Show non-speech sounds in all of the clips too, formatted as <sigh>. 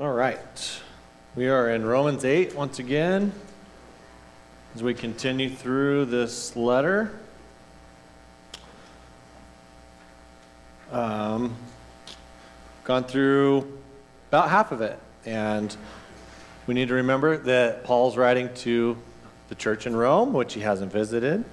All right. We are in Romans 8 once again as we continue through this letter. Um, gone through about half of it. And we need to remember that Paul's writing to the church in Rome, which he hasn't visited.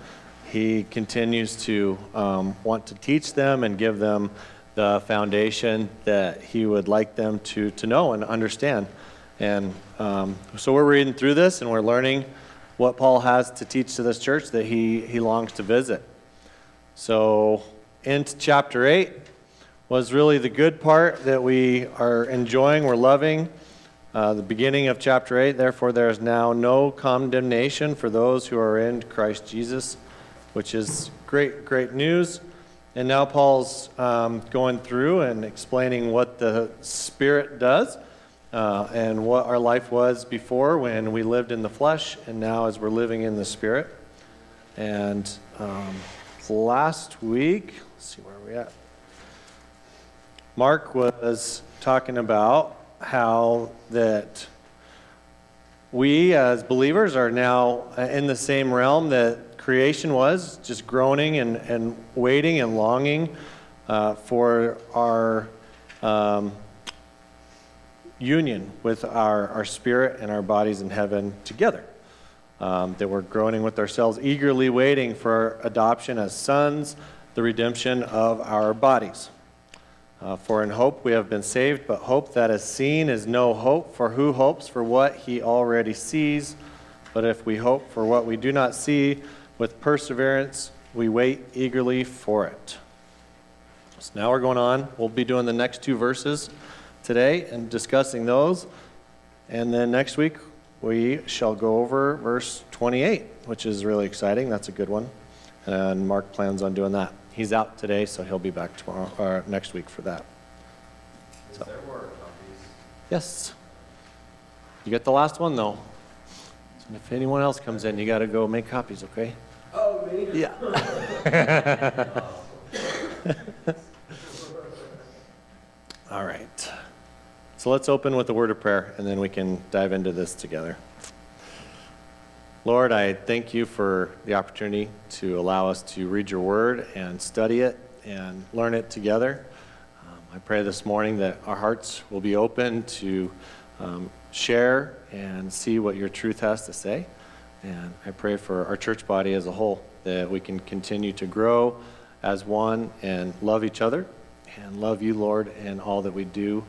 He continues to um, want to teach them and give them the foundation that he would like them to, to know and understand. And um, so we're reading through this and we're learning what Paul has to teach to this church that he, he longs to visit. So, into chapter 8 was really the good part that we are enjoying, we're loving. Uh, the beginning of chapter 8, therefore, there is now no condemnation for those who are in Christ Jesus, which is great, great news. And now Paul's um, going through and explaining what the Spirit does uh, and what our life was before when we lived in the flesh and now as we're living in the Spirit. And um, last week, let's see where are we at. Mark was talking about how that we as believers are now in the same realm that creation was, just groaning and, and waiting and longing uh, for our um, union with our, our spirit and our bodies in heaven together. Um, that we're groaning with ourselves, eagerly waiting for adoption as sons, the redemption of our bodies. Uh, for in hope we have been saved, but hope that is seen is no hope, for who hopes for what he already sees? But if we hope for what we do not see, with perseverance, we wait eagerly for it. So now we're going on. We'll be doing the next two verses today and discussing those. And then next week, we shall go over verse 28, which is really exciting. That's a good one. And Mark plans on doing that. He's out today, so he'll be back tomorrow or next week for that. So. There were copies. Yes. You get the last one, though. And if anyone else comes in, you got to go make copies, okay? Me? Yeah. <laughs> All right. So let's open with a word of prayer, and then we can dive into this together. Lord, I thank you for the opportunity to allow us to read your word and study it and learn it together. Um, I pray this morning that our hearts will be open to um, share and see what your truth has to say. And I pray for our church body as a whole that we can continue to grow as one and love each other and love you, Lord, in all that we do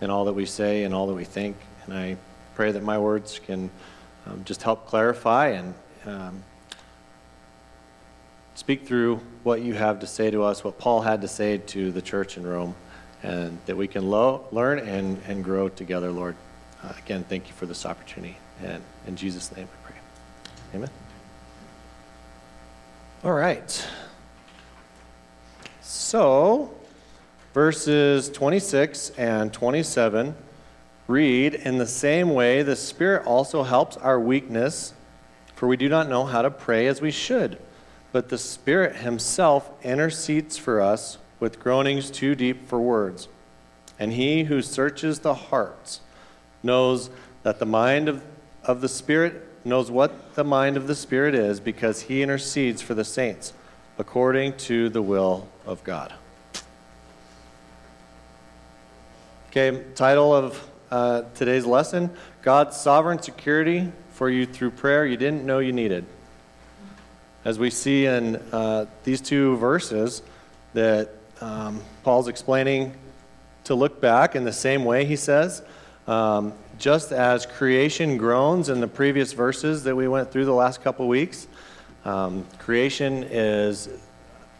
and all that we say and all that we think. And I pray that my words can um, just help clarify and um, speak through what you have to say to us, what Paul had to say to the church in Rome, and that we can lo- learn and, and grow together, Lord. Uh, again, thank you for this opportunity. And in Jesus' name we pray. Amen. All right. So, verses 26 and 27 read In the same way, the Spirit also helps our weakness, for we do not know how to pray as we should. But the Spirit Himself intercedes for us with groanings too deep for words. And He who searches the hearts knows that the mind of, of the Spirit knows what the mind of the Spirit is because he intercedes for the saints according to the will of God. Okay, title of uh, today's lesson God's sovereign security for you through prayer you didn't know you needed. As we see in uh, these two verses, that um, Paul's explaining to look back in the same way, he says. Um, just as creation groans in the previous verses that we went through the last couple weeks, um, creation is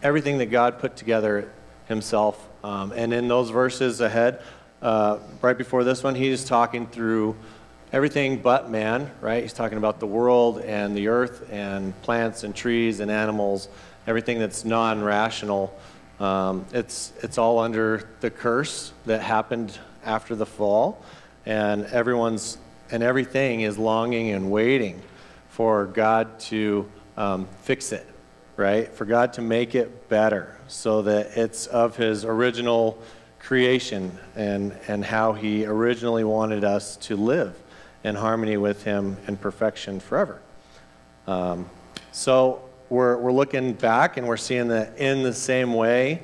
everything that God put together himself. Um, and in those verses ahead, uh, right before this one, he's talking through everything but man, right? He's talking about the world and the earth and plants and trees and animals, everything that's non rational. Um, it's, it's all under the curse that happened after the fall and everyone's and everything is longing and waiting for God to um, fix it, right? For God to make it better so that it's of His original creation and, and how He originally wanted us to live in harmony with Him in perfection forever. Um, so we're, we're looking back and we're seeing that in the same way,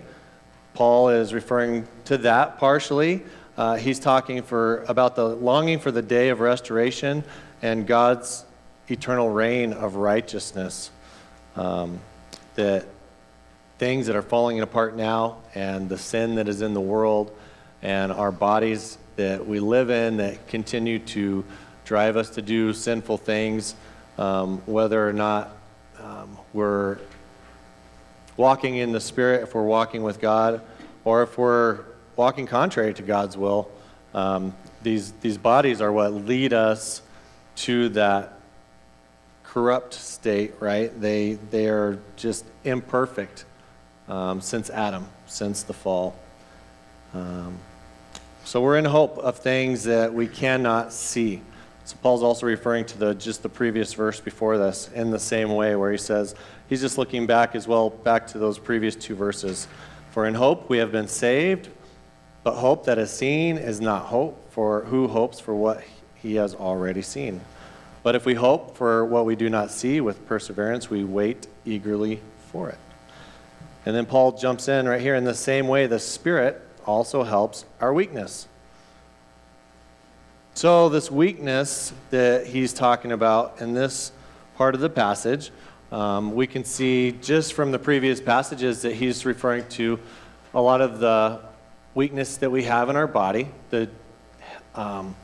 Paul is referring to that partially. Uh, he's talking for about the longing for the day of restoration and God's eternal reign of righteousness. Um, that things that are falling apart now and the sin that is in the world and our bodies that we live in that continue to drive us to do sinful things, um, whether or not um, we're walking in the Spirit, if we're walking with God, or if we're walking contrary to God's will. Um, these, these bodies are what lead us to that corrupt state, right? They, they are just imperfect um, since Adam, since the fall. Um, so we're in hope of things that we cannot see. So Paul's also referring to the just the previous verse before this in the same way where he says he's just looking back as well back to those previous two verses. For in hope we have been saved, but hope that is seen is not hope for who hopes for what he has already seen. But if we hope for what we do not see with perseverance, we wait eagerly for it. And then Paul jumps in right here in the same way the Spirit also helps our weakness. So, this weakness that he's talking about in this part of the passage, um, we can see just from the previous passages that he's referring to a lot of the weakness that we have in our body, the, um,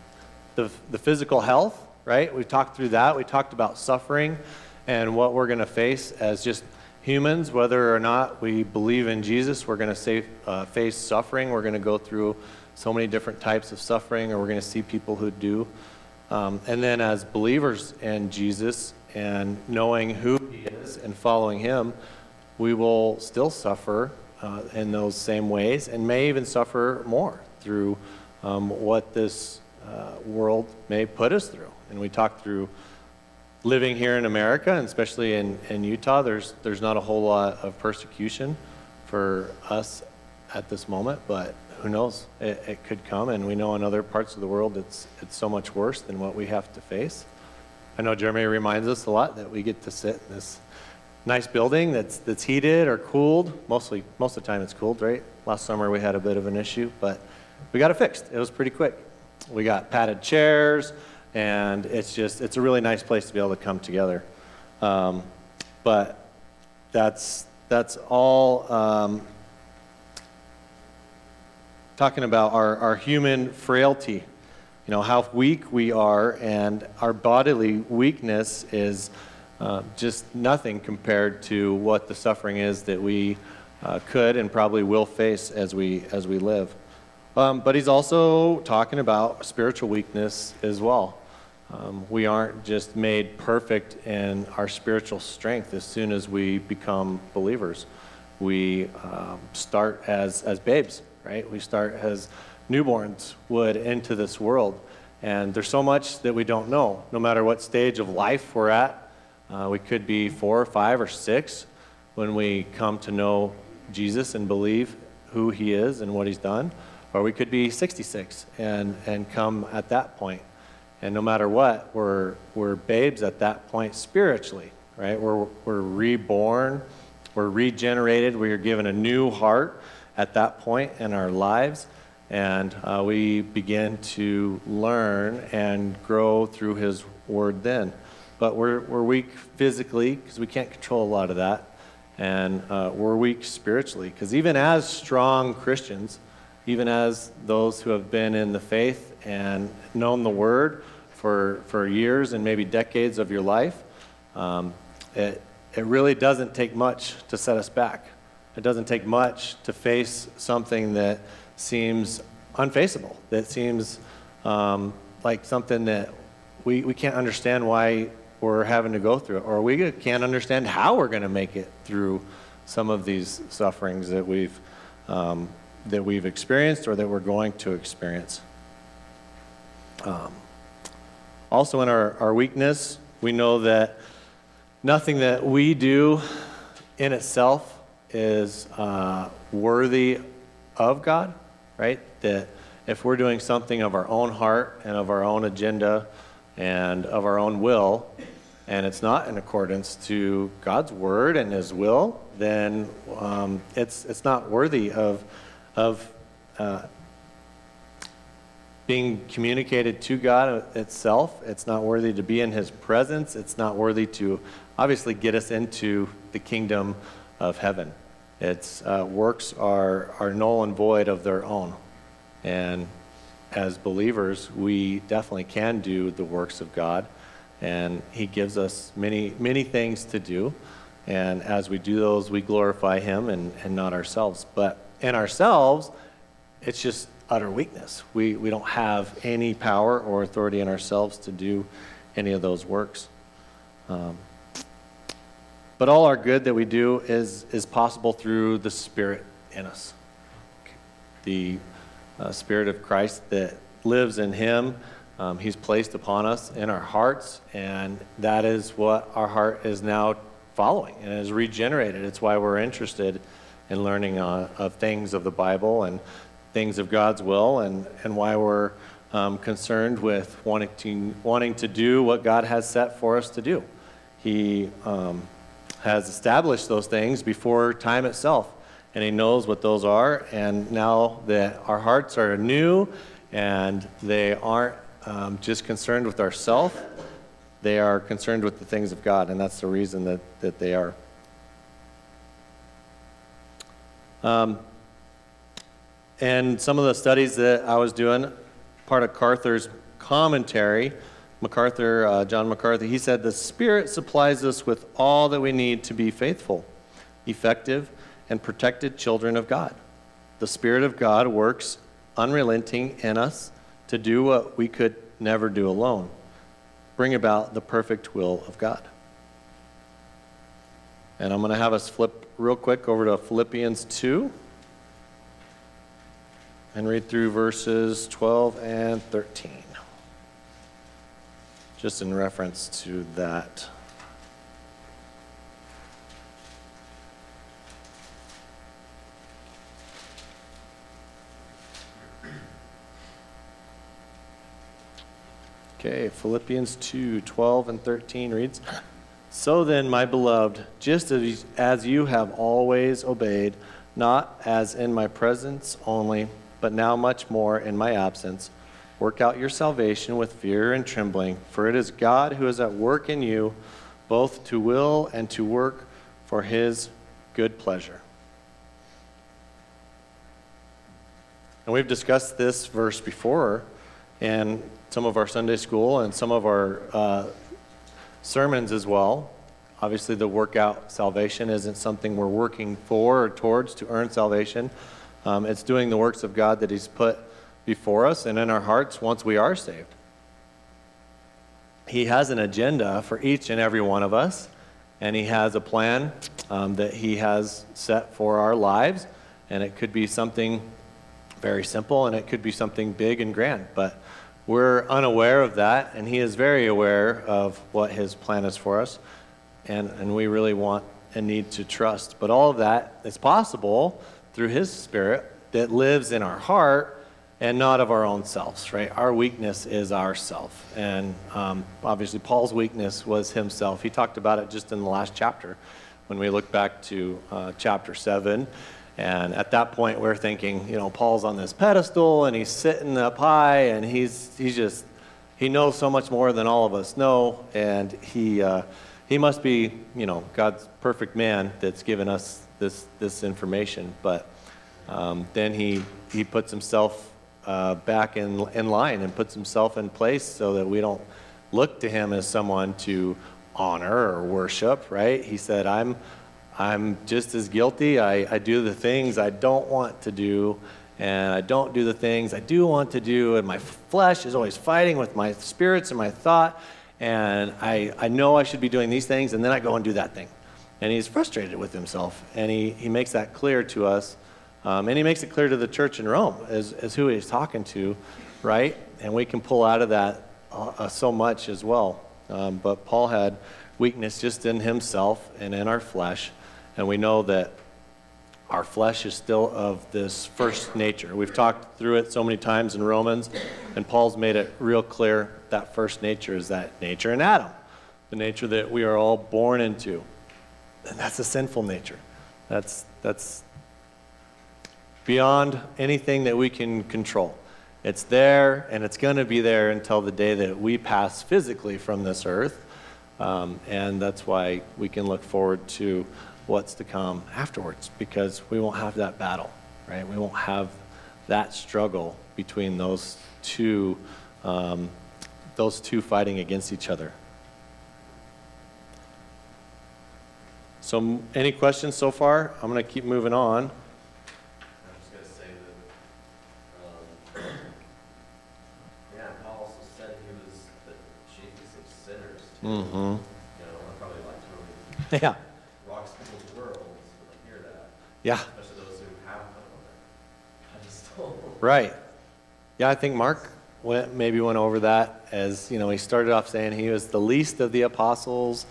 the, the physical health, right? We talked through that. We talked about suffering and what we're going to face as just humans, whether or not we believe in Jesus, we're going to uh, face suffering. We're going to go through so many different types of suffering, or we're going to see people who do. Um, and then, as believers in Jesus and knowing who He is and following Him, we will still suffer uh, in those same ways and may even suffer more through um, what this uh, world may put us through. And we talked through living here in America, and especially in, in Utah, there's, there's not a whole lot of persecution for us at this moment, but who knows? It, it could come, and we know in other parts of the world it's, it's so much worse than what we have to face. I know Jeremy reminds us a lot that we get to sit in this nice building that's, that's heated or cooled. Mostly, most of the time it's cooled, right? Last summer we had a bit of an issue, but we got it fixed. It was pretty quick. We got padded chairs, and it's just, it's a really nice place to be able to come together. Um, but that's, that's all um, talking about our, our human frailty, you know, how weak we are, and our bodily weakness is uh, just nothing compared to what the suffering is that we uh, could and probably will face as we, as we live. Um, but he's also talking about spiritual weakness as well. Um, we aren't just made perfect in our spiritual strength as soon as we become believers. We um, start as, as babes right? We start as newborns would into this world. And there's so much that we don't know, no matter what stage of life we're at. Uh, we could be four or five or six when we come to know Jesus and believe who he is and what he's done. Or we could be 66 and, and come at that point. And no matter what, we're, we're babes at that point spiritually, right? We're, we're reborn, we're regenerated, we are given a new heart at that point in our lives. And uh, we begin to learn and grow through His Word then. But we're, we're weak physically because we can't control a lot of that. And uh, we're weak spiritually because even as strong Christians, even as those who have been in the faith and known the Word for, for years and maybe decades of your life, um, it, it really doesn't take much to set us back. It doesn't take much to face something that seems unfaceable, that seems um, like something that we, we can't understand why we're having to go through or we can't understand how we're going to make it through some of these sufferings that we've, um, that we've experienced or that we're going to experience. Um, also, in our, our weakness, we know that nothing that we do in itself is uh, worthy of God. right? That if we're doing something of our own heart and of our own agenda and of our own will, and it's not in accordance to God's word and His will, then um, it's it's not worthy of of uh, being communicated to God itself. It's not worthy to be in His presence. It's not worthy to obviously get us into the kingdom of heaven. Its uh, works are, are null and void of their own. And as believers, we definitely can do the works of God. And He gives us many, many things to do. And as we do those, we glorify Him and, and not ourselves. But in ourselves, it's just utter weakness. We, we don't have any power or authority in ourselves to do any of those works. Um, but all our good that we do is, is possible through the Spirit in us. The uh, Spirit of Christ that lives in Him, um, He's placed upon us in our hearts, and that is what our heart is now following and is regenerated. It's why we're interested in learning uh, of things of the Bible and things of God's will, and, and why we're um, concerned with wanting to, wanting to do what God has set for us to do. He. Um, has established those things before time itself. And He knows what those are. And now that our hearts are new and they aren't um, just concerned with ourself. they are concerned with the things of God. And that's the reason that, that they are. Um, and some of the studies that I was doing, part of Carther's commentary, MacArthur, uh, John MacArthur, he said, The Spirit supplies us with all that we need to be faithful, effective, and protected children of God. The Spirit of God works unrelenting in us to do what we could never do alone bring about the perfect will of God. And I'm going to have us flip real quick over to Philippians 2 and read through verses 12 and 13 just in reference to that. Okay, Philippians 2 12 and 13 reads So then, my beloved, just as, as you have always obeyed, not as in my presence only, but now much more in my absence, Work out your salvation with fear and trembling, for it is God who is at work in you, both to will and to work for his good pleasure. And we've discussed this verse before in some of our Sunday school and some of our uh, sermons as well. Obviously, the workout salvation isn't something we're working for or towards to earn salvation. Um, it's doing the works of God that He's put before us and in our hearts once we are saved. He has an agenda for each and every one of us, and He has a plan um, that He has set for our lives. And it could be something very simple, and it could be something big and grand. But we're unaware of that, and He is very aware of what His plan is for us. And, and we really want and need to trust. But all of that is possible through His Spirit that lives in our heart and not of our own selves, right? Our weakness is ourself. And um, obviously, Paul's weakness was himself. He talked about it just in the last chapter when we look back to uh, chapter 7. And at that point, we're thinking, you know, Paul's on this pedestal and he's sitting up high and he's, he's just, he knows so much more than all of us know. And he, uh, he must be, you know, God's perfect man that's given us this, this information. But um, then he, he puts himself uh, back in, in line and puts himself in place so that we don't look to him as someone to honor or worship, right? He said, I'm, I'm just as guilty. I, I do the things I don't want to do, and I don't do the things I do want to do, and my flesh is always fighting with my spirits and my thought, and I, I know I should be doing these things, and then I go and do that thing. And he's frustrated with himself, and he, he makes that clear to us um, and he makes it clear to the church in Rome as, as who he's talking to, right? And we can pull out of that uh, uh, so much as well. Um, but Paul had weakness just in himself and in our flesh. And we know that our flesh is still of this first nature. We've talked through it so many times in Romans, and Paul's made it real clear that first nature is that nature in Adam, the nature that we are all born into. And that's a sinful nature. That's, that's beyond anything that we can control. It's there, and it's going to be there until the day that we pass physically from this earth. Um, and that's why we can look forward to what's to come afterwards, because we won't have that battle, right? We won't have that struggle between those two, um, those two fighting against each other. So, any questions so far? I'm going to keep moving on. I'm just gonna say that, <laughs> yeah, especially those who have come on it. I just don't. right. Yeah, I think Mark went, maybe went over that as, you know, he started off saying he was the least of the apostles,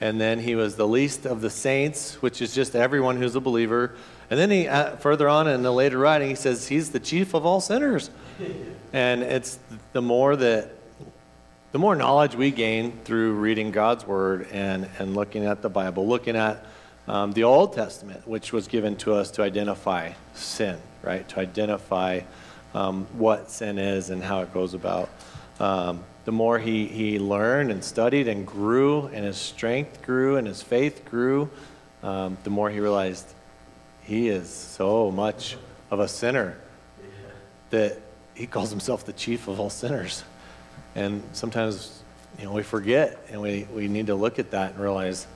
and then he was the least of the saints, which is just everyone who's a believer. And then he, uh, further on in the later writing, he says he's the chief of all sinners. <laughs> And it's the more that, the more knowledge we gain through reading God's Word and, and looking at the Bible, looking at um, the Old Testament, which was given to us to identify sin, right? To identify um, what sin is and how it goes about. Um, the more he, he learned and studied and grew, and his strength grew and his faith grew, um, the more he realized he is so much of a sinner that he calls himself the chief of all sinners. And sometimes, you know, we forget and we, we need to look at that and realize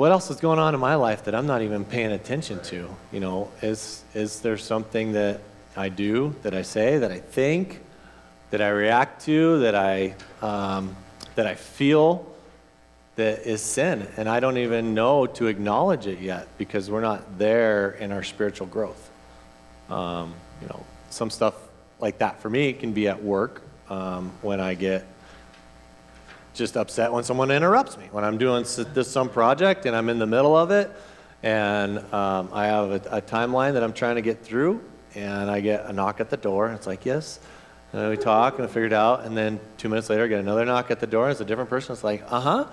what else is going on in my life that I'm not even paying attention to? You know, is, is there something that I do, that I say, that I think, that I react to, that I, um, that I feel that is sin? And I don't even know to acknowledge it yet because we're not there in our spiritual growth. Um, you know, some stuff like that for me can be at work um, when I get just upset when someone interrupts me. When I'm doing this some project and I'm in the middle of it, and um, I have a, a timeline that I'm trying to get through, and I get a knock at the door. And it's like, yes. And then we talk and we figure it out, and then two minutes later, I get another knock at the door. And it's a different person. It's like, uh huh.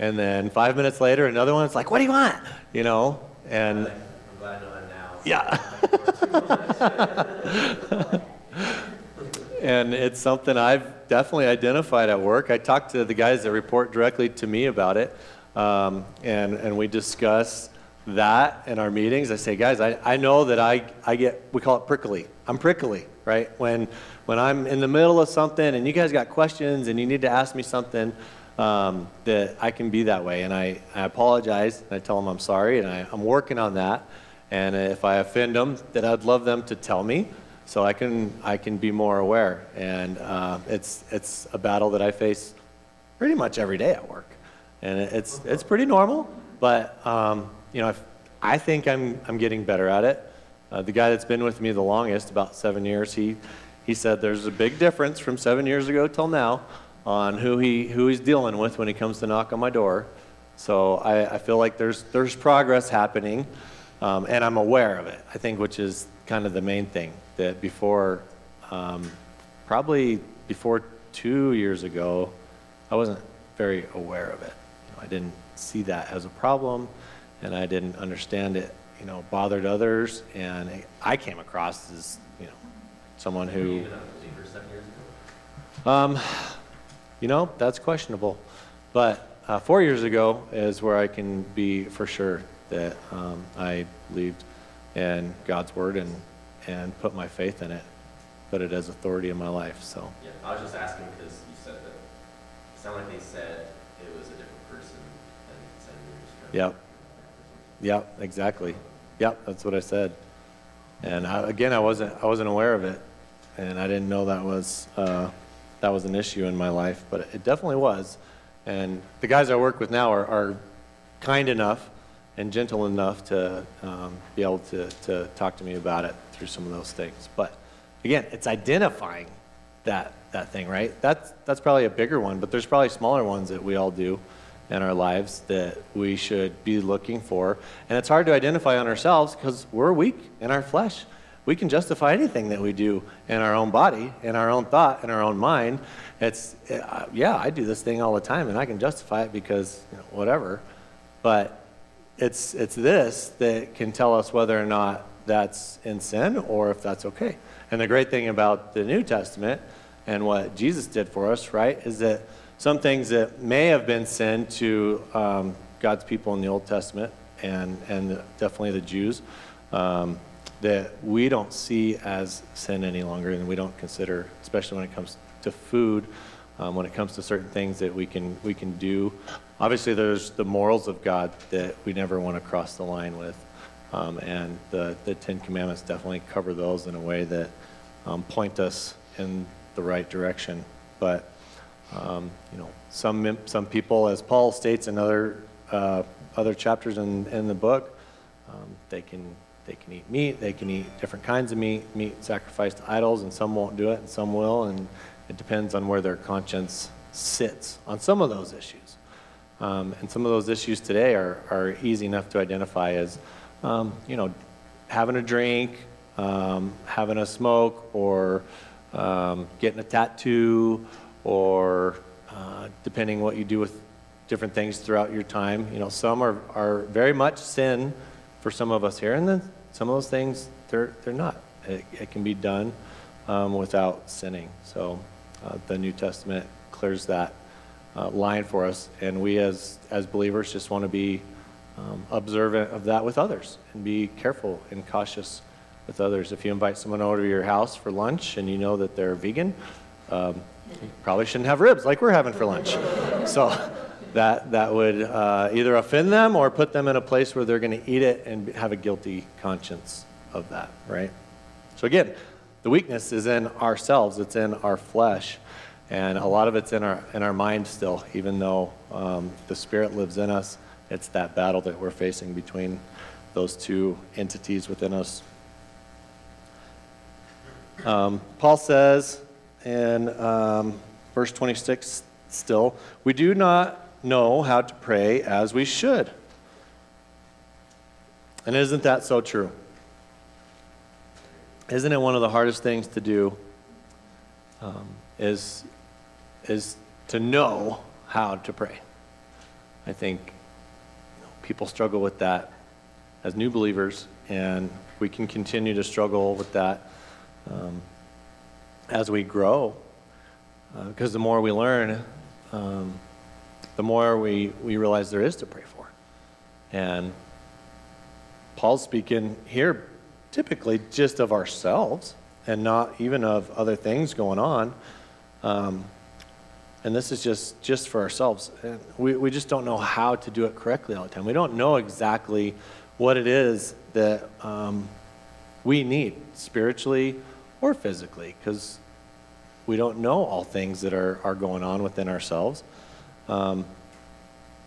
And then five minutes later, another one. It's like, what do you want? You know. And I'm glad I know now. Yeah. <laughs> <laughs> and it's something I've definitely identified at work. I talk to the guys that report directly to me about it, um, and, and we discuss that in our meetings. I say, guys, I, I know that I, I get, we call it prickly. I'm prickly, right? When, when I'm in the middle of something and you guys got questions and you need to ask me something, um, that I can be that way. And I, I apologize and I tell them I'm sorry and I, I'm working on that. And if I offend them, that I'd love them to tell me so I can, I can be more aware. And uh, it's, it's a battle that I face pretty much every day at work. And it's, it's pretty normal, but, um, you know, if, I think I'm, I'm getting better at it. Uh, the guy that's been with me the longest, about seven years, he, he said there's a big difference from seven years ago till now on who, he, who he's dealing with when he comes to knock on my door. So I, I feel like there's, there's progress happening, um, and I'm aware of it, I think, which is kind of the main thing. That before, um, probably before two years ago, I wasn't very aware of it. You know, I didn't see that as a problem, and I didn't understand it. You know, bothered others, and I came across as you know someone who, even a believer seven years ago? um, you know, that's questionable. But uh, four years ago is where I can be for sure that um, I believed in God's word and and put my faith in it, put it as authority in my life. So. Yeah, I was just asking because you said that, it sounded like they said it was a different person than seven years ago. Yep. Yep, exactly. Yep, that's what I said. And I, again, I wasn't, I wasn't aware of it, and I didn't know that was, uh, that was an issue in my life, but it definitely was. And the guys I work with now are, are kind enough and gentle enough to um, be able to, to talk to me about it some of those things. But again, it's identifying that, that thing, right? That's, that's probably a bigger one, but there's probably smaller ones that we all do. in our lives that we should be looking for. And it's hard to identify on ourselves because we're weak in our flesh. We can justify anything that we do in our own body, in our own thought, in our own mind. It's, uh, yeah, I do this thing all the time and I can justify it because you know, whatever. But it's, it's this that can tell us whether or not that's in sin or if that's okay. And the great thing about the New Testament and what Jesus did for us, right, is that some things that may have been sin to um, God's people in the Old Testament and, and definitely the Jews, um, that we don't see as sin any longer and we don't consider, especially when it comes to food, um, when it comes to certain things that we can, we can do. Obviously, there's the morals of God that we never want to cross the line with. Um, and the, the Ten Commandments definitely cover those in a way that um, point us in the right direction. But, um, you know, some, some people, as Paul states in other, uh, other chapters in, in the book, um, they, can, they can eat meat, they can eat different kinds of meat, meat sacrificed to idols, and some won't do it, and some will, and it depends on where their conscience sits on some of those issues. Um, and some of those issues today are, are easy enough to identify as, um, you know, having a drink, um, having a smoke, or um, getting a tattoo, or uh, depending what you do with different things throughout your time. You know, some are, are very much sin for some of us here, and then some of those things, they're, they're not. It, it can be done um, without sinning. So uh, the New Testament clears that uh, line for us, and we as, as believers just want to be um, observant of that with others and be careful and cautious with others. If you invite someone over to your house for lunch and you know that they're vegan, um, you probably shouldn't have ribs like we're having for lunch. <laughs> so that, that would uh, either offend them or put them in a place where they're going to eat it and have a guilty conscience of that, right? So again, the weakness is in ourselves, it's in our flesh. And a lot of it's in our, in our mind still, even though um, the Spirit lives in us. It's that battle that we're facing between those two entities within us. Um, Paul says in um, verse 26 still, we do not know how to pray as we should. And isn't that so true? Isn't it one of the hardest things to do? Um, is, is to know how to pray. I think people struggle with that as new believers, and we can continue to struggle with that um, as we grow. Because uh, the more we learn, um, the more we, we realize there is to pray for. And Paul's speaking here typically just of ourselves and not even of other things going on. Um, and this is just, just for ourselves. We, we just don't know how to do it correctly all the time. We don't know exactly what it is that um, we need spiritually or physically because we don't know all things that are, are going on within ourselves. Um,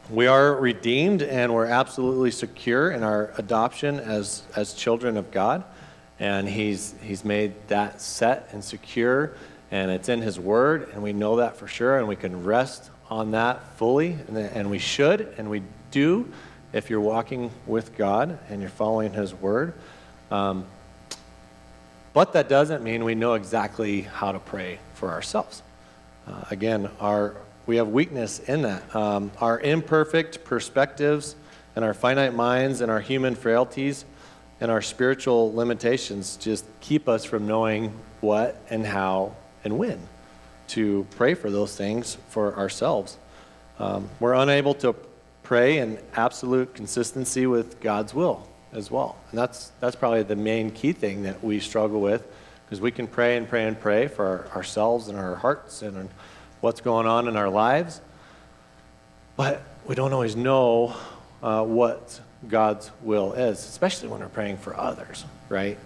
we are redeemed and we're absolutely secure in our adoption as, as children of God. And he's, he's made that set and secure, and it's in His Word, and we know that for sure, and we can rest on that fully, and, and we should, and we do if you're walking with God and you're following His Word. Um, but that doesn't mean we know exactly how to pray for ourselves. Uh, again, our, we have weakness in that. Um, our imperfect perspectives and our finite minds and our human frailties and our spiritual limitations just keep us from knowing what and how and when to pray for those things for ourselves. Um, we're unable to pray in absolute consistency with God's will as well. And that's, that's probably the main key thing that we struggle with because we can pray and pray and pray for our, ourselves and our hearts and what's going on in our lives, but we don't always know uh, what God's will is, especially when we're praying for others, right?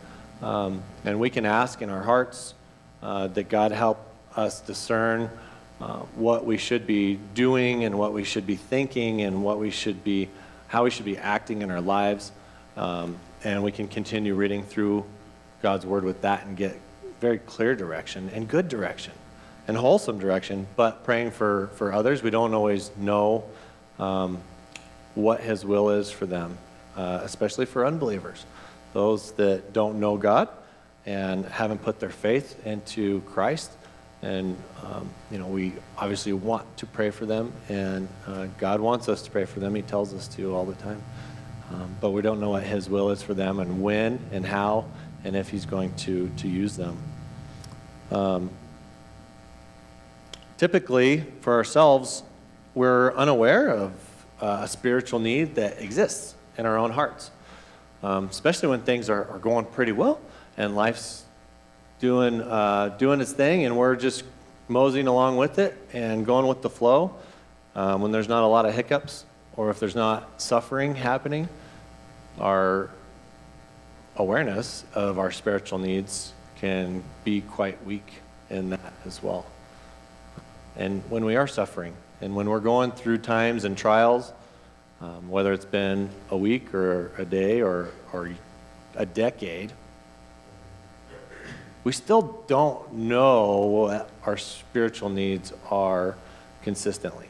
Um, and we can ask in our hearts uh, that God help us discern uh, what we should be doing and what we should be thinking and what we should be, how we should be acting in our lives. Um, and we can continue reading through God's word with that and get very clear direction and good direction and wholesome direction. But praying for, for others, we don't always know um, what His will is for them, uh, especially for unbelievers, those that don't know God and haven't put their faith into Christ. And, um, you know, we obviously want to pray for them, and uh, God wants us to pray for them. He tells us to all the time. Um, but we don't know what His will is for them and when and how and if He's going to, to use them. Um, typically, for ourselves, we're unaware of uh, a spiritual need that exists in our own hearts, um, especially when things are, are going pretty well and life's doing, uh, doing its thing and we're just moseying along with it and going with the flow. Um, when there's not a lot of hiccups or if there's not suffering happening, our awareness of our spiritual needs can be quite weak in that as well. And when we are suffering, and when we're going through times and trials, um, whether it's been a week or a day or, or a decade, we still don't know what our spiritual needs are consistently.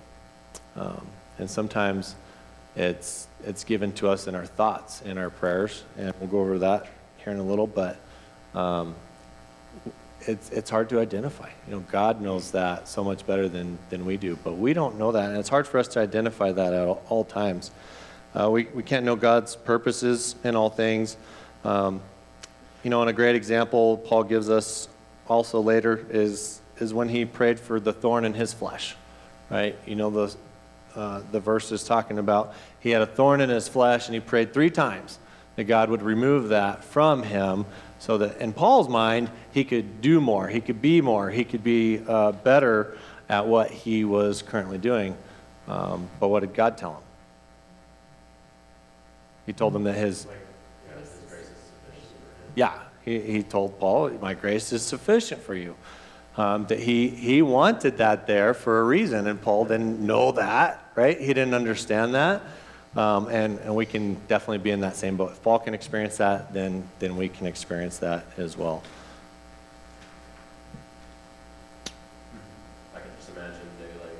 Um, and sometimes it's, it's given to us in our thoughts, in our prayers, and we'll go over that here in a little, but um, it's, it's hard to identify. You know, God knows that so much better than, than we do, but we don't know that, and it's hard for us to identify that at all, all times. Uh, we, we can't know God's purposes in all things. Um, you know, and a great example Paul gives us also later is, is when he prayed for the thorn in his flesh, right? You know, the, uh, the verse is talking about he had a thorn in his flesh and he prayed three times that God would remove that from him so that in Paul's mind, he could do more, he could be more, he could be uh, better at what he was currently doing. Um, but what did God tell him? He told him that his yeah, he, he told Paul, My grace is sufficient for you. Um, that he, he wanted that there for a reason, and Paul didn't know that, right? He didn't understand that. Um, and, and we can definitely be in that same boat. If Paul can experience that, then, then we can experience that as well. I can just imagine maybe like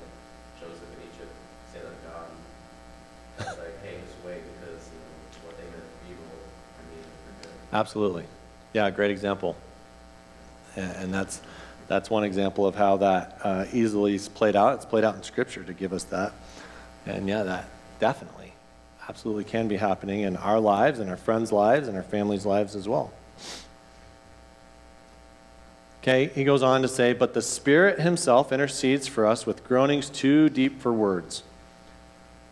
Joseph in Egypt saying that to God, and it's like, hey, just wait because you know what they meant for evil, I mean for good. Absolutely. Yeah, great example. And, that's, that's one example of how that uh, easily is played out. It's played out in Scripture to give us that. And yeah, that definitely, absolutely can be happening in our lives, and our friends' lives, and our families' lives as well. Okay, he goes on to say, But the Spirit Himself intercedes for us with groanings too deep for words.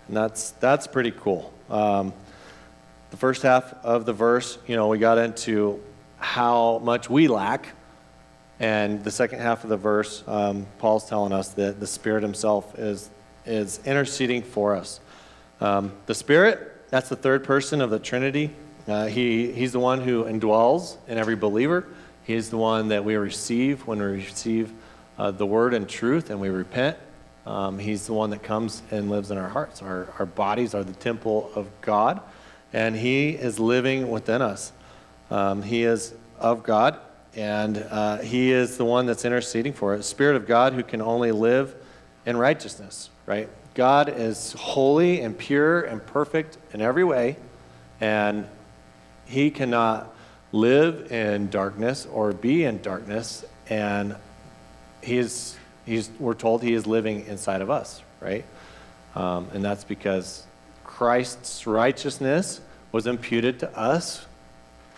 And that's, that's pretty cool. Um, the first half of the verse, you know, we got into how much we lack. And the second half of the verse, um, Paul's telling us that the Spirit Himself is, is interceding for us. Um, the Spirit, that's the third person of the Trinity. Uh, he, he's the one who indwells in every believer. He's the one that we receive when we receive uh, the Word and truth and we repent. Um, he's the one that comes and lives in our hearts. Our, our bodies are the temple of God, and He is living within us. Um, he is of God, and uh, He is the one that's interceding for us. Spirit of God who can only live in righteousness, right? God is holy and pure and perfect in every way, and He cannot live in darkness or be in darkness, and he's, we're told He is living inside of us, right? Um, and that's because Christ's righteousness was imputed to us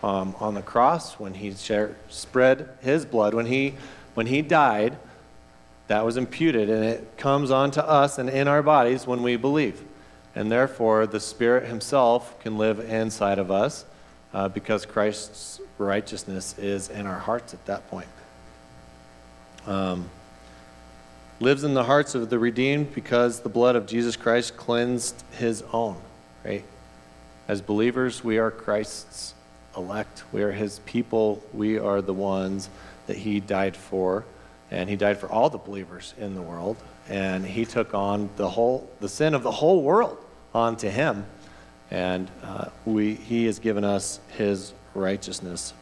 um, on the cross when he shared, spread his blood. When he when he died that was imputed and it comes onto us and in our bodies when we believe. And therefore the spirit himself can live inside of us uh, because christ's righteousness is in our hearts at that point. Um, lives in the hearts of the redeemed because the blood of jesus christ cleansed his own right as believers we are christ's elect. We are his people. We are the ones that he died for. And he died for all the believers in the world. And he took on the whole, the sin of the whole world onto him. And uh, we, he has given us his righteousness.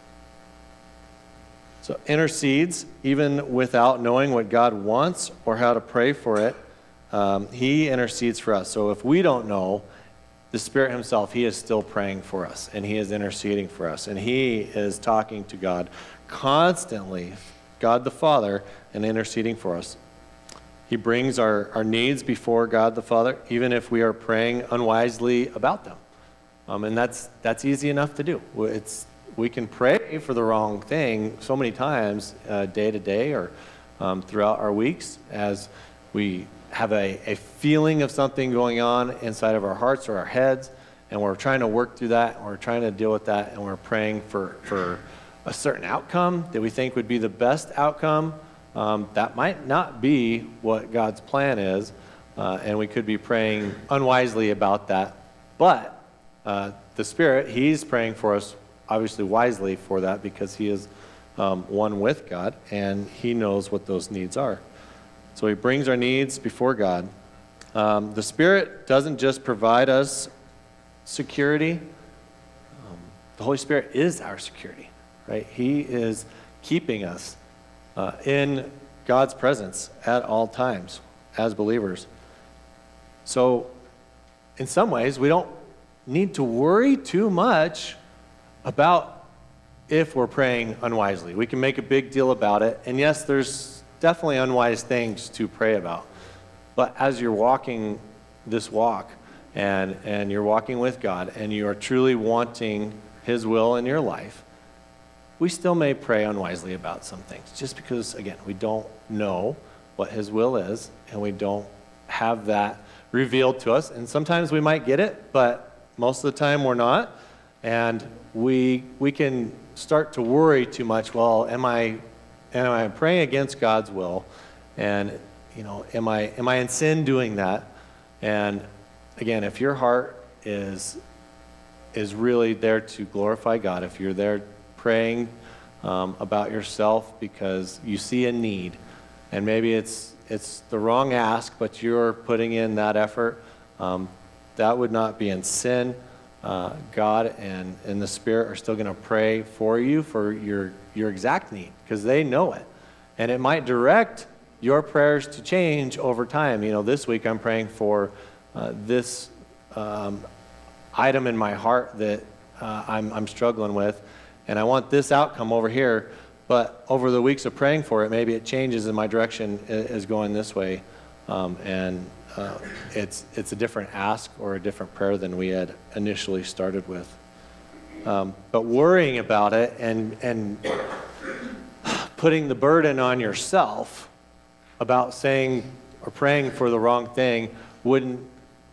So intercedes even without knowing what God wants or how to pray for it. um, He intercedes for us. So if we don't know, the Spirit Himself, He is still praying for us and He is interceding for us. And He is talking to God constantly, God the Father, and interceding for us. He brings our, our needs before God the Father, even if we are praying unwisely about them. Um, and that's, that's easy enough to do. It's, we can pray for the wrong thing so many times, uh, day to day or um, throughout our weeks, as we have a, a feeling of something going on inside of our hearts or our heads, and we're trying to work through that, and we're trying to deal with that, and we're praying for, for a certain outcome that we think would be the best outcome. Um, that might not be what God's plan is, uh, and we could be praying unwisely about that. But uh, the Spirit, He's praying for us, obviously wisely for that, because He is um, one with God, and He knows what those needs are. So He brings our needs before God. Um, the Spirit doesn't just provide us security, um, the Holy Spirit is our security, right? He is keeping us uh, in God's presence at all times as believers. So, in some ways, we don't need to worry too much about if we're praying unwisely. We can make a big deal about it. And yes, there's definitely unwise things to pray about. But as you're walking this walk and, and you're walking with God and you are truly wanting His will in your life, we still may pray unwisely about some things just because, again, we don't know what His will is and we don't have that revealed to us. And sometimes we might get it, but most of the time we're not. And we, we can start to worry too much. Well, am I, am I praying against God's will? And, you know, am I, am I in sin doing that? And again, if your heart is, is really there to glorify God, if you're there praying um, about yourself because you see a need, and maybe it's, it's the wrong ask, but you're putting in that effort, um, that would not be in sin. Uh, God and, and the Spirit are still going to pray for you for your, your exact need because they know it. And it might direct your prayers to change over time. You know, this week I'm praying for uh, this um, item in my heart that uh, I'm, I'm struggling with, and I want this outcome over here. But over the weeks of praying for it, maybe it changes and my direction is going this way. Um, and uh, it's, it's a different ask or a different prayer than we had initially started with. Um, but worrying about it and, and putting the burden on yourself about saying or praying for the wrong thing wouldn't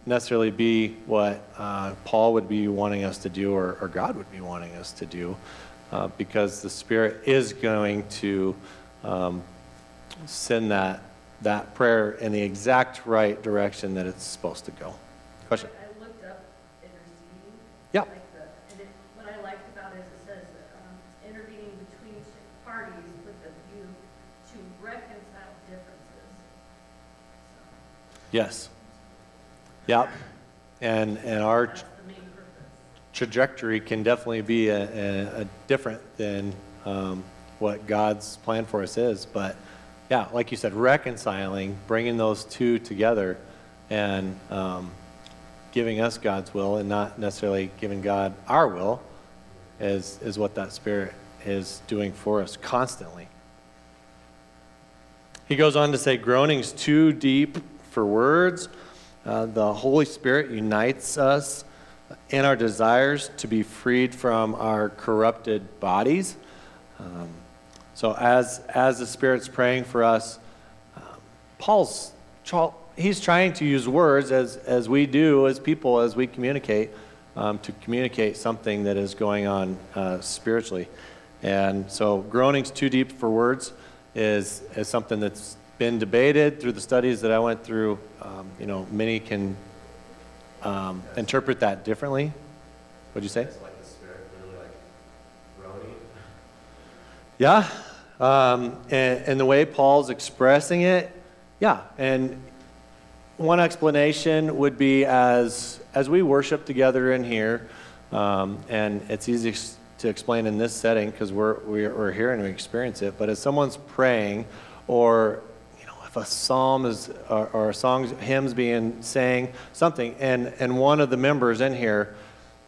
necessarily be what uh, Paul would be wanting us to do or, or God would be wanting us to do uh, because the Spirit is going to um, send that, that prayer in the exact right direction that it's supposed to go. Question? I looked up interceding. Yeah. Like the, and it, what I liked about it is it says, um, intervening between parties with a view to reconcile differences. Yes. Yep. And, and our So that's the main purpose. trajectory can definitely be a, a, a different than um, what God's plan for us is. But yeah, like you said, reconciling, bringing those two together, and um, giving us God's will, and not necessarily giving God our will, is is what that Spirit is doing for us constantly. He goes on to say, groanings too deep for words. Uh, the Holy Spirit unites us in our desires to be freed from our corrupted bodies. Um, so, as, as the Spirit's praying for us, um, Paul's he's trying to use words as, as we do as people, as we communicate, um, to communicate something that is going on uh, spiritually. And so, groanings too deep for words is, is something that's been debated through the studies that I went through. Um, you know, many can um, interpret that differently. What'd you say? It's like the Spirit really like groaning. Yeah. Um, and, and the way Paul's expressing it, yeah. And one explanation would be as, as we worship together in here, um, and it's easy to explain in this setting because we're, we're, here and we experience it, but as someone's praying, or, you know, if if a psalm is or, or songs, hymns being sang, something, and and one of the members in here,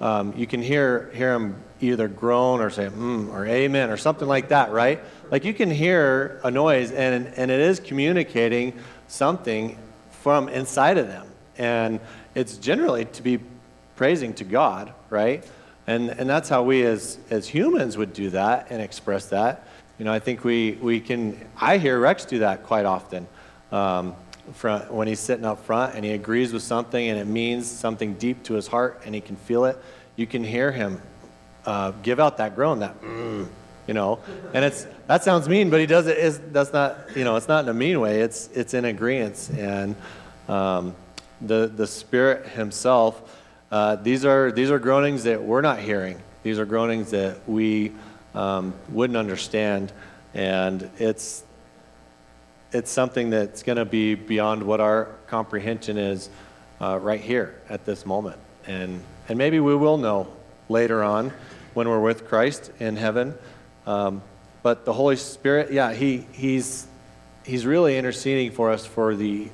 um, you can hear hear him either groan or say mm, or amen or something like that, right? Like you can hear a noise, and and it is communicating something from inside of them, and it's generally to be praising to God, right? And, and that's how we as, as humans would do that and express that. You know, I think we, we can, I hear Rex do that quite often. Um, front, when he's sitting up front and he agrees with something and it means something deep to his heart and he can feel it, you can hear him uh, give out that groan, that, mm, you know. And it's, that sounds mean, but he does it, is, that's not, you know, it's not in a mean way. It's, it's in agreement. And um, the, the Spirit himself, uh, these, are, these are groanings that we're not hearing. These are groanings that we um, wouldn't understand. And it's, it's something that's going to be beyond what our comprehension is uh, right here at this moment. And, and maybe we will know later on when we're with Christ in heaven. Um, but the Holy Spirit, yeah, he, he's, he's really interceding for us for the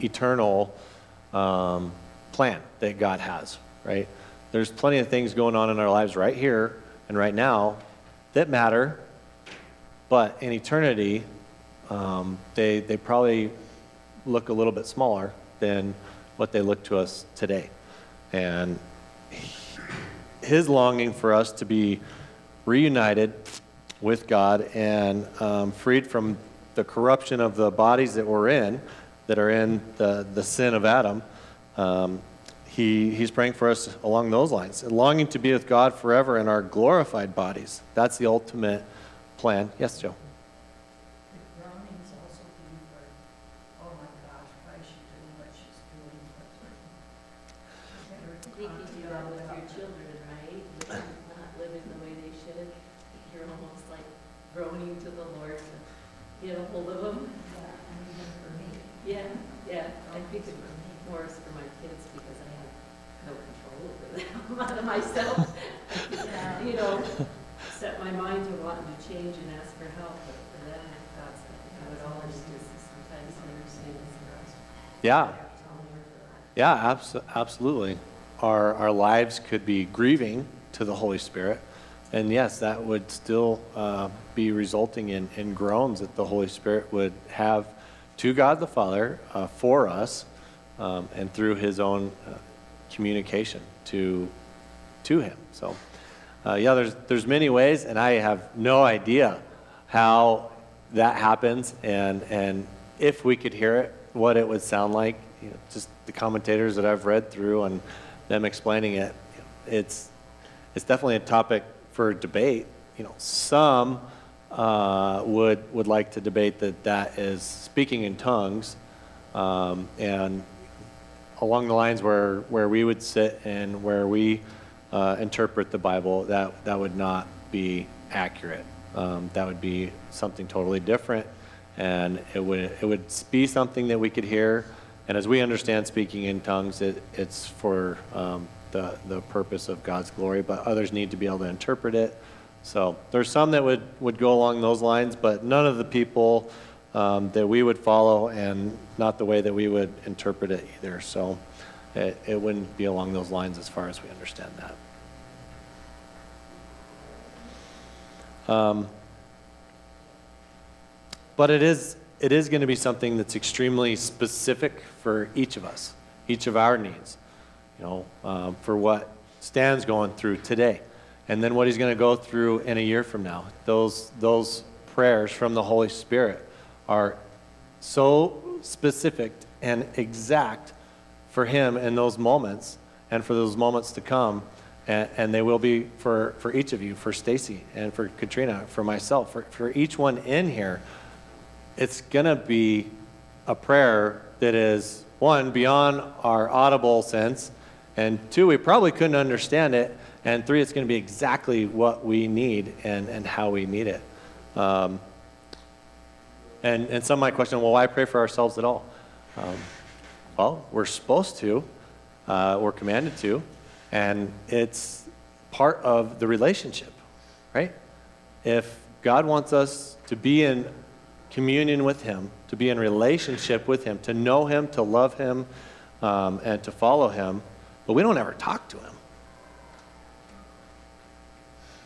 eternal um, plan that God has, right? There's plenty of things going on in our lives right here and right now that matter, but in eternity, um, they, they probably look a little bit smaller than what they look to us today. And his longing for us to be reunited with God and um, freed from the corruption of the bodies that we're in, that are in the, the sin of Adam, um, he, he's praying for us along those lines. And longing to be with God forever in our glorified bodies. That's the ultimate plan. Yes, Joe? The groanings also be for, oh my gosh, why is she doing what she's doing? I think you do that with your children, right? They're not living the way they should. You're almost like groaning to the Lord to get a hold of them. Yeah, and even for me. Yeah, yeah. I think Groanings it's for me. more is for my kids because I have no control over them, out of myself. Yeah. You know, set my mind to wanting to change and ask for help, but for them, God's, I would always just sometimes understand for us. Yeah. Yeah, abs- absolutely. Our, our lives could be grieving to the Holy Spirit. And yes, that would still uh, be resulting in, in groans that the Holy Spirit would have to God the Father uh, for us um, and through his own uh, communication to, to him. So, uh, yeah, there's, there's many ways, and I have no idea how that happens and, and if we could hear it, what it would sound like. You know, just the commentators that I've read through and them explaining it, it's, it's definitely a topic for debate. You know, some uh, would, would like to debate that that is speaking in tongues um, and along the lines where, where we would sit and where we uh, interpret the Bible, that, that would not be accurate. Um, that would be something totally different, and it would, it would be something that we could hear. And as we understand speaking in tongues, it, it's for um, the, the purpose of God's glory, but others need to be able to interpret it. So there's some that would, would go along those lines, but none of the people um, that we would follow and not the way that we would interpret it either. So it, it wouldn't be along those lines as far as we understand that. Um, but it is, it is going to be something that's extremely specific for each of us, each of our needs, you know, um, for what Stan's going through today, and then what he's going to go through in a year from now. Those, those prayers from the Holy Spirit are so specific and exact for him in those moments and for those moments to come. And, and they will be for, for each of you, for Stacy and for Katrina, for myself, for, for each one in here. It's going to be a prayer that is, one, beyond our audible sense, and two, we probably couldn't understand it, and three, it's going to be exactly what we need and, and how we need it. Um, and, and some might question, well, why pray for ourselves at all? Um, well, we're supposed to, uh, we're commanded to, and it's part of the relationship, right? If God wants us to be in communion with Him, to be in relationship with Him, to know Him, to love Him, um, and to follow Him, but we don't ever talk to Him.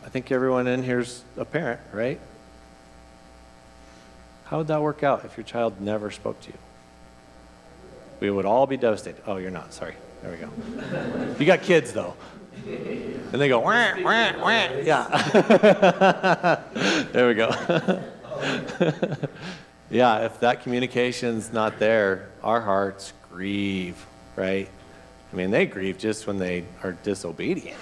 I think everyone in here's a parent, right? How would that work out if your child never spoke to you? We would all be devastated. Oh, you're not. Sorry. There we go. <laughs> You got kids, though. And they go, wah, wah, wah. Yeah. <laughs> there we go. <laughs> <laughs> yeah, if that communication's not there, our hearts grieve, right? I mean, they grieve just when they are disobedient,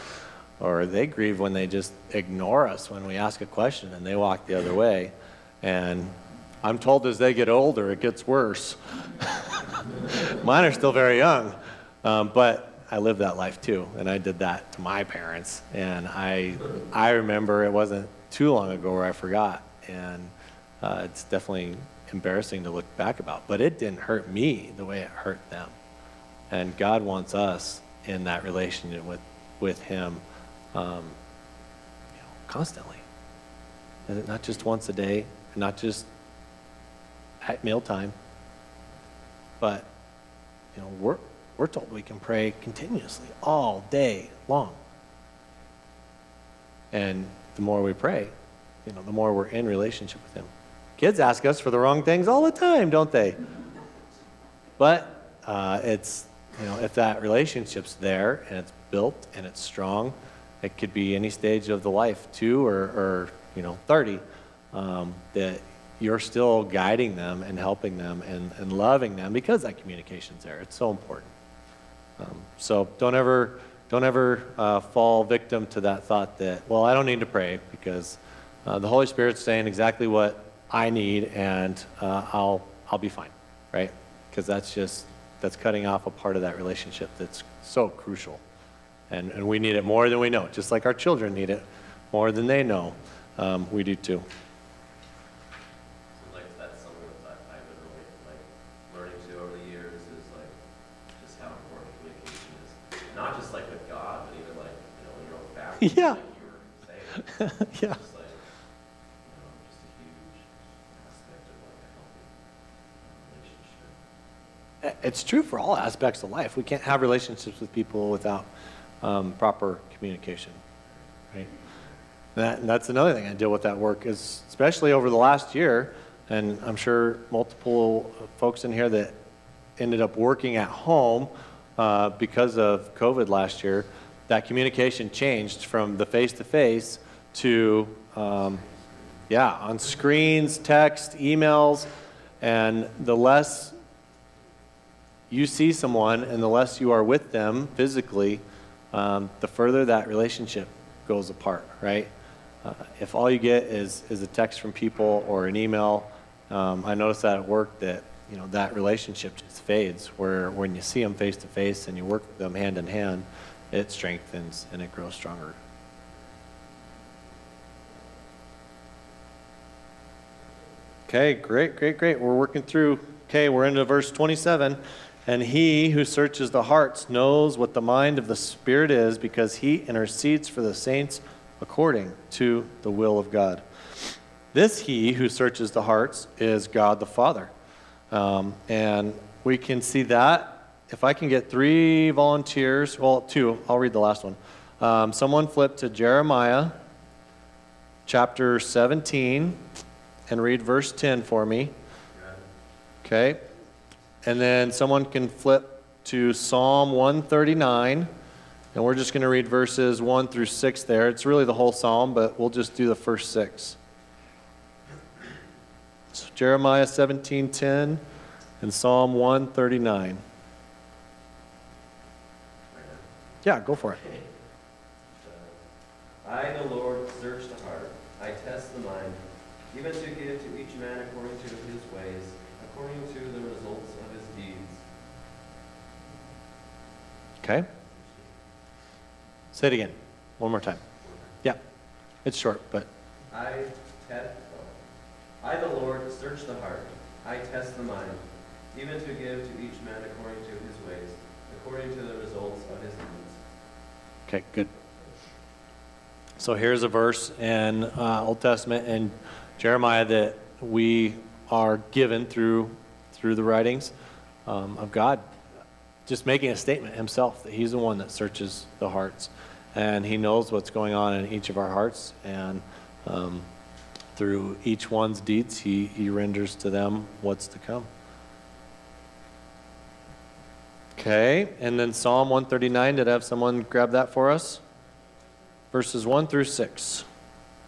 or they grieve when they just ignore us when we ask a question and they walk the other way. And I'm told as they get older, it gets worse. <laughs> Mine are still very young, um, but I lived that life too, and I did that to my parents. And I, I remember it wasn't too long ago where I forgot, and uh, it's definitely embarrassing to look back about. But it didn't hurt me the way it hurt them. And God wants us in that relationship with, with Him um, you know, constantly. And not just once a day, not just at mealtime, but you know, we're, we're told we can pray continuously all day long. And the more we pray, you know, the more we're in relationship with Him. Kids ask us for the wrong things all the time, don't they? But uh, it's, you know, if that relationship's there and it's built and it's strong, it could be any stage of the life, two or, or you know, 30, um, that you're still guiding them and helping them and, and loving them because that communication's there. It's so important. Um, so don't ever, don't ever uh, fall victim to that thought that, well, I don't need to pray because uh, the Holy Spirit's saying exactly what I need and uh, I'll, I'll be fine, right? Because that's just, that's cutting off a part of that relationship that's so crucial. And, and we need it more than we know, just like our children need it more than they know. Um, we do too. So like that's something that I've been really like learning to over the years is like just how important communication is. Not just like with God, but even like, you know, in your own family. <laughs> Yeah. Like you were saying. <laughs> Yeah. Just like, you know, just a huge aspect of like a healthy uh, relationship. It's true for all aspects of life. We can't have relationships with people without um, proper communication, right? That, and that's another thing I deal with at work is especially over the last year, and I'm sure multiple folks in here that ended up working at home uh, because of COVID last year, that communication changed from the face-to-face to, um, yeah, on screens, text, emails, and the less you see someone and the less you are with them physically, um, the further that relationship goes apart, right? Uh, if all you get is, is a text from people or an email, um, I noticed that at work that, you know, that relationship just fades, where when you see them face to face and you work with them hand in hand, it strengthens and it grows stronger. Okay, great, great, great. We're working through, okay, we're into verse 27. And he who searches the hearts knows what the mind of the Spirit is because he intercedes for the saints according to the will of God. This he who searches the hearts is God the Father. Um, and we can see that. If I can get three volunteers, well, two, I'll read the last one. Um, someone flip to Jeremiah chapter 17 and read verse 10 for me. Okay. And then someone can flip to Psalm 139, and we're just going to read verses 1 through 6 there. It's really the whole psalm, but we'll just do the first six. So Jeremiah 17:10 and Psalm 139. Yeah, go for it. <laughs> I, the Lord, search the heart. I test the mind, even to give to each man according to his ways, according to the results of his deeds. Okay? Say it again. One more time. Yeah. It's short, but I test, I, the Lord, search the heart. I test the mind, even to give to each man according to his ways, according to the results of his deeds. Okay, good. So here's a verse in uh, Old Testament in Jeremiah that we are given through, through the writings um, of God, just making a statement himself that he's the one that searches the hearts. And he knows what's going on in each of our hearts. And um, through each one's deeds, he, he renders to them what's to come. Okay, and then Psalm 139, did I have someone grab that for us? Verses 1 through 6.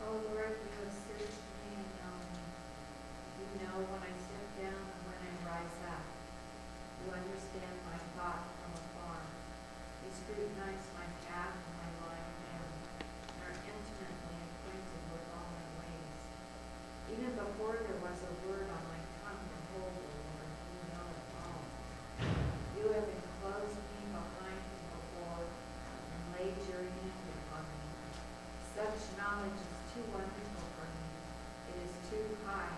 O Lord, you have searched me and known me. You know when I sit down and when I rise up. You understand my thought from afar. You scrutinize my path and my down, and are intimately acquainted with all my ways. Even before there was a word on my tongue, behold, O Lord, you know it all. You have enclosed me behind and before, and laid your hand upon me. Such knowledge is too wonderful for me. It is too high.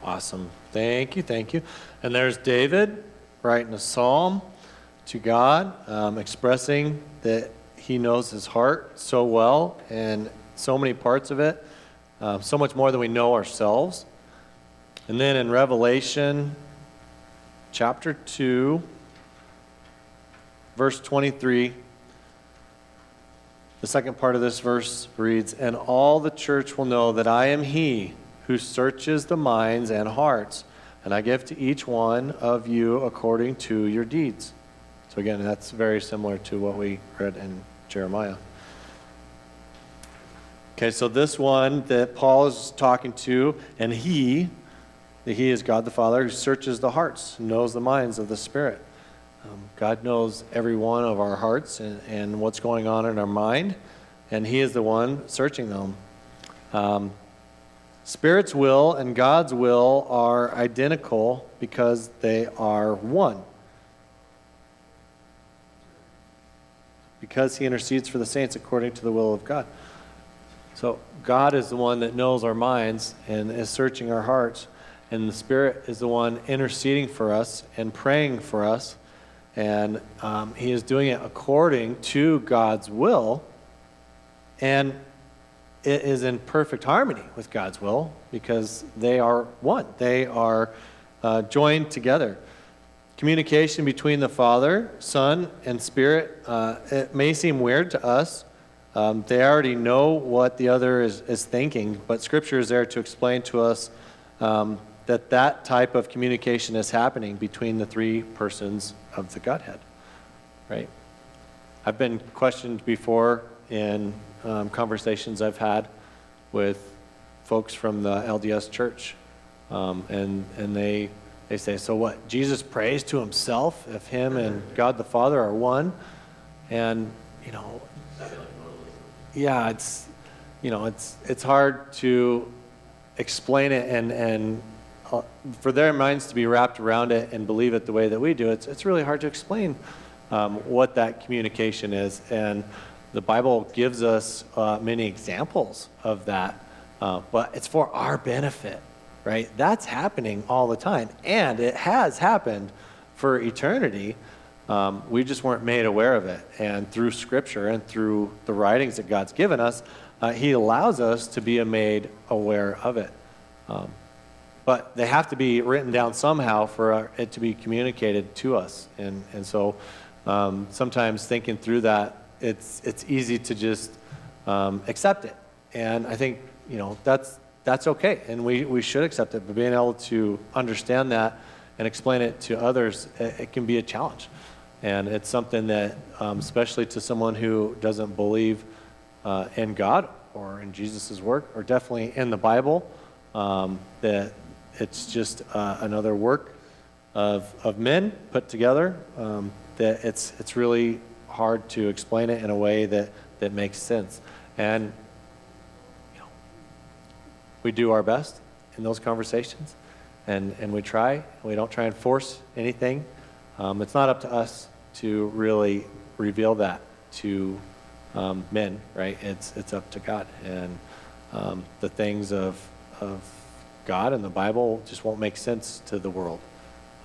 Awesome. Thank you, thank you. And there's David writing a psalm to God, um, expressing that he knows his heart so well and so many parts of it, um, so much more than we know ourselves. And then in Revelation chapter 2, verse 23, the second part of this verse reads, And all the church will know that I am he who searches the minds and hearts, and I give to each one of you according to your deeds. So again, that's very similar to what we read in Jeremiah. Okay, so this one that Paul is talking to, and he, that he is God the Father who searches the hearts, knows the minds of the Spirit. Um, God knows every one of our hearts and, and what's going on in our mind, and He is the one searching them. Um, Spirit's will and God's will are identical because they are one. Because He intercedes for the saints according to the will of God. So God is the one that knows our minds and is searching our hearts, and the Spirit is the one interceding for us and praying for us. And um, he is doing it according to God's will. And is in perfect harmony with God's will because they are one. They are uh, joined together. Communication between the Father, Son, and Spirit, uh, it may seem weird to us. Um, they already know what the other is, is thinking, but Scripture is there to explain to us um, that that type of communication is happening between the three persons of the Godhead, right? I've been questioned before in um, conversations I've had with folks from the LDS church, um, and and they they say, so what? Jesus prays to himself if him and God the Father are one, and you know, yeah, it's you know, it's it's hard to explain it and and uh, for their minds to be wrapped around it and believe it the way that we do, it's, it's really hard to explain um, what that communication is. And the Bible gives us uh, many examples of that, uh, but it's for our benefit, right? That's happening all the time, and it has happened for eternity. Um, we just weren't made aware of it. And through Scripture and through the writings that God's given us, uh, He allows us to be made aware of it. Um, but they have to be written down somehow for uh, it to be communicated to us. And, and so um, sometimes thinking through that, it's, it's easy to just um, accept it. And I think, you know, that's, that's okay. And we, we should accept it. But being able to understand that and explain it to others, it, it can be a challenge. And it's something that, um, especially to someone who doesn't believe uh, in God or in Jesus' work, or definitely in the Bible, um, that it's just uh, another work of, of men put together. Um, that it's, it's really hard to explain it in a way that, that makes sense. And you know, we do our best in those conversations, and, and we try. We don't try and force anything. Um, it's not up to us to really reveal that to um, men, right? It's, it's up to God. And um, the things of, of God and the Bible just won't make sense to the world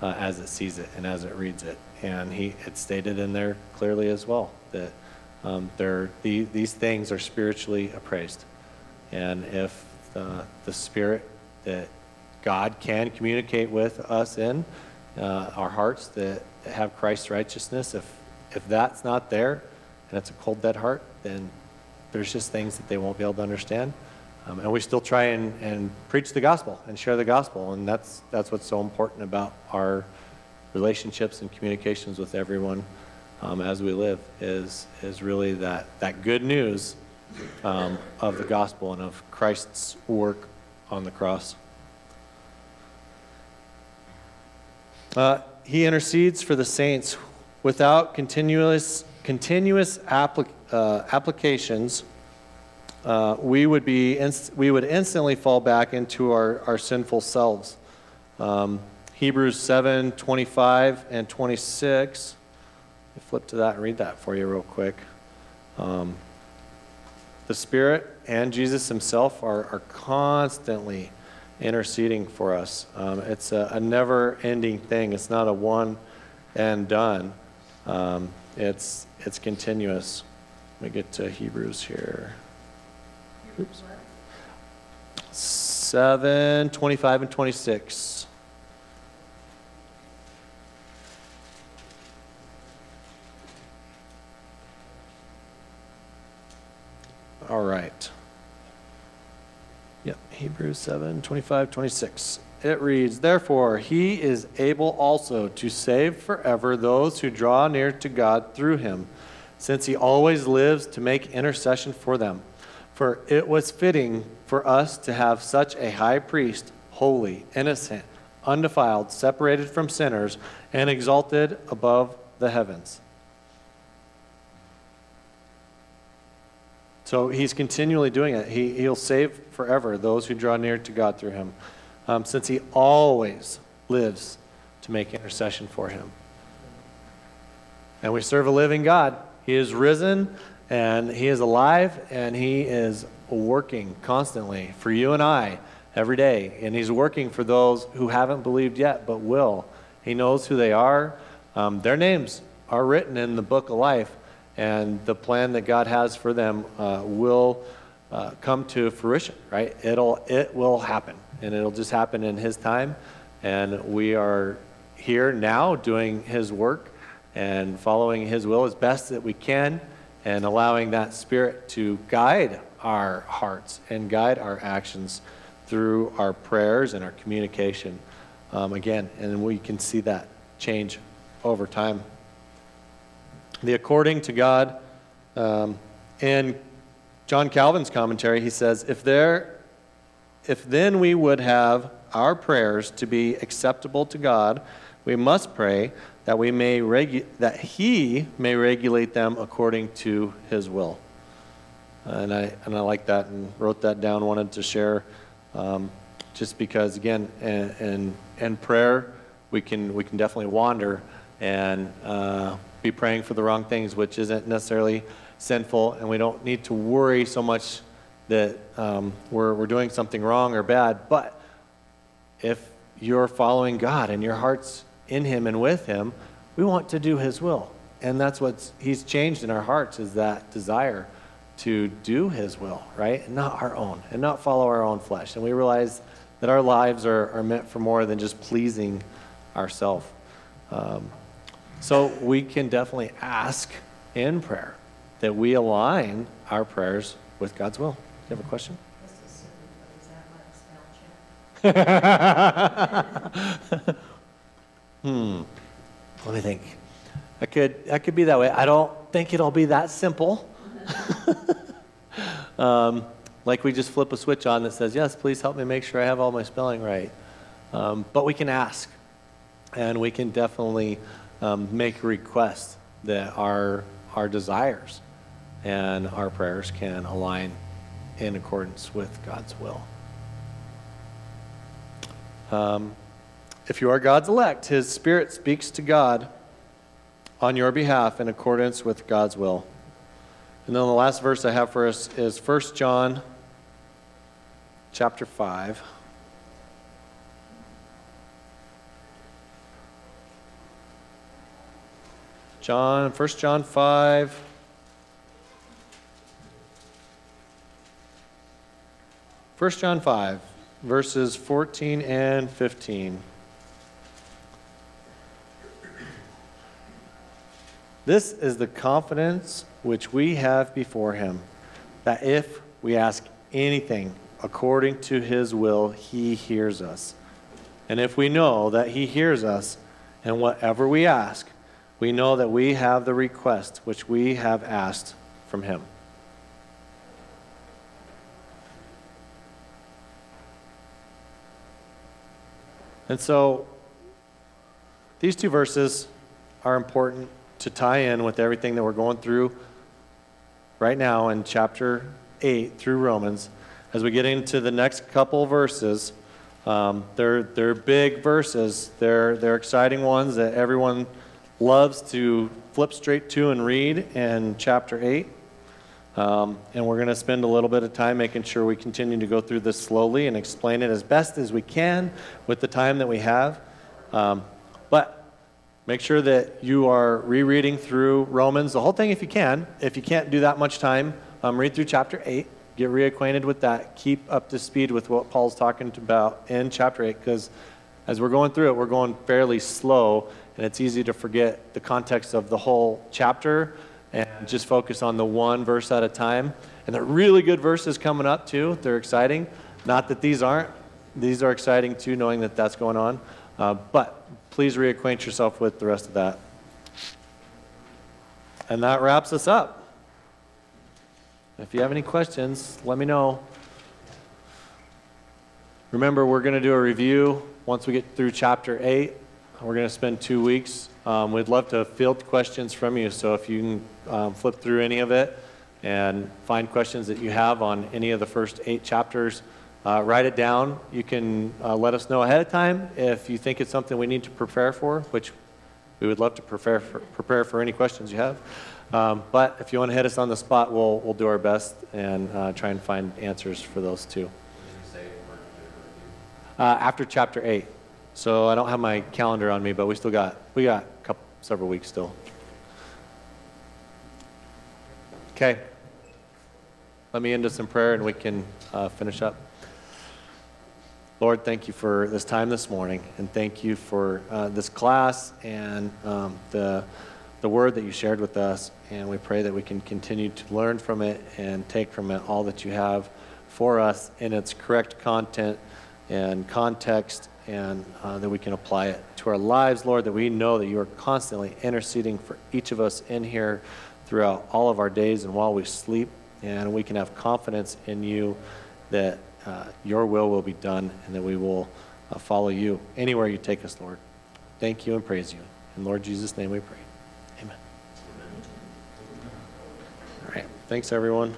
uh, as it sees it and as it reads it. And he, it's stated in there clearly as well that um, the, these things are spiritually appraised. And if the, the spirit that God can communicate with us in, uh, our hearts that have Christ's righteousness. If, if that's not there and it's a cold, dead heart, then there's just things that they won't be able to understand. Um, and we still try and, and preach the gospel and share the gospel. And that's, that's what's so important about our relationships and communications with everyone um, as we live is, is really that, that good news um, of the gospel and of Christ's work on the cross. Uh, he intercedes for the saints without continuous, continuous applic- uh, applications. Uh, we would be inst- we would instantly fall back into our, our sinful selves. Um, Hebrews 7 25 and 26. Let me flip to that and read that for you real quick. Um, the Spirit and Jesus Himself are, are constantly interceding for us. Um, it's a, a never ending thing, it's not a one and done, um, it's, it's continuous. Let me get to Hebrews here. Oops. 7 25 and 26. All right. Yep, Hebrews 7 25, 26. It reads, Therefore, he is able also to save forever those who draw near to God through him, since he always lives to make intercession for them. For it was fitting for us to have such a high priest, holy, innocent, undefiled, separated from sinners, and exalted above the heavens. So he's continually doing it. He, he'll save forever those who draw near to God through him, um, since he always lives to make intercession for him. And we serve a living God. He is risen and he is alive and he is working constantly for you and I every day. And he's working for those who haven't believed yet but will. He knows who they are. Um, their names are written in the book of life and the plan that God has for them uh, will uh, come to fruition. Right? It'll it will happen, and it'll just happen in His time. And we are here now doing His work and following His will as best that we can, and allowing that Spirit to guide our hearts and guide our actions through our prayers and our communication. Um, again, and we can see that change over time the according to God. Um, in John Calvin's commentary, he says, if there, if then we would have our prayers to be acceptable to God, we must pray that we may regu- that He may regulate them according to His will. And I and I like that and wrote that down. Wanted to share, um, just because again, in, in in prayer we can we can definitely wander and. Uh, be praying for the wrong things, which isn't necessarily sinful, and we don't need to worry so much that um, we're, we're doing something wrong or bad. But if you're following God and your heart's in Him and with Him, we want to do His will. And that's what He's changed in our hearts is that desire to do His will, right? And not our own, and not follow our own flesh. And we realize that our lives are, are meant for more than just pleasing ourselves. Um, so we can definitely ask in prayer that we align our prayers with God's will. Do You have a question? That? <laughs> Hmm. Let me think. I could I could be that way. I don't think it'll be that simple. <laughs> um, like we just flip a switch on that says, "Yes, please help me make sure I have all my spelling right." Um, but we can ask, and we can definitely um, make requests that our, our desires and our prayers can align in accordance with God's will. Um, if you are God's elect, His Spirit speaks to God on your behalf in accordance with God's will. And then the last verse I have for us is 1 John chapter 5. John, 1 John 5. 1 John 5, verses 14 and 15. This is the confidence which we have before him, that if we ask anything according to his will, he hears us. And if we know that he hears us, and whatever we ask, we know that we have the request which we have asked from him. And so, these two verses are important to tie in with everything that we're going through right now in chapter 8 through Romans. As we get into the next couple verses, um, they're, they're big verses. They're, they're exciting ones that everyone loves to flip straight to and read in chapter 8. Um, and we're going to spend a little bit of time making sure we continue to go through this slowly and explain it as best as we can with the time that we have. Um, but make sure that you are rereading through Romans, the whole thing if you can. If you can't do that much time, um, read through chapter 8. Get reacquainted with that. Keep up to speed with what Paul's talking about in chapter 8 because as we're going through it, we're going fairly slow and it's easy to forget the context of the whole chapter and just focus on the one verse at a time. And they're really good verses coming up too. They're exciting. Not that these aren't. These are exciting too, knowing that that's going on. Uh, but please reacquaint yourself with the rest of that. And that wraps us up. If you have any questions, let me know. Remember, we're going to do a review once we get through chapter 8. We're going to spend two weeks. Um, we'd love to field questions from you, so if you can um, flip through any of it and find questions that you have on any of the first eight chapters, uh, write it down. You can uh, let us know ahead of time if you think it's something we need to prepare for, which we would love to prepare for, prepare for any questions you have. Um, but if you want to hit us on the spot, we'll, we'll do our best and uh, try and find answers for those too. What did you say we're doing Uh, after chapter 8. So I don't have my calendar on me, but we still got, we got a couple, several weeks still. Okay. Let me end us in prayer and we can uh, finish up. Lord, thank you for this time this morning, and thank you for uh, this class and um, the, the word that you shared with us. And we pray that we can continue to learn from it and take from it all that you have for us in its correct content and context, and uh, that we can apply it to our lives, Lord, that we know that you are constantly interceding for each of us in here throughout all of our days and while we sleep. And we can have confidence in you that uh, your will will be done and that we will uh, follow you anywhere you take us, Lord. Thank you and praise you. In Lord Jesus' name we pray. Amen. All right. Thanks, everyone.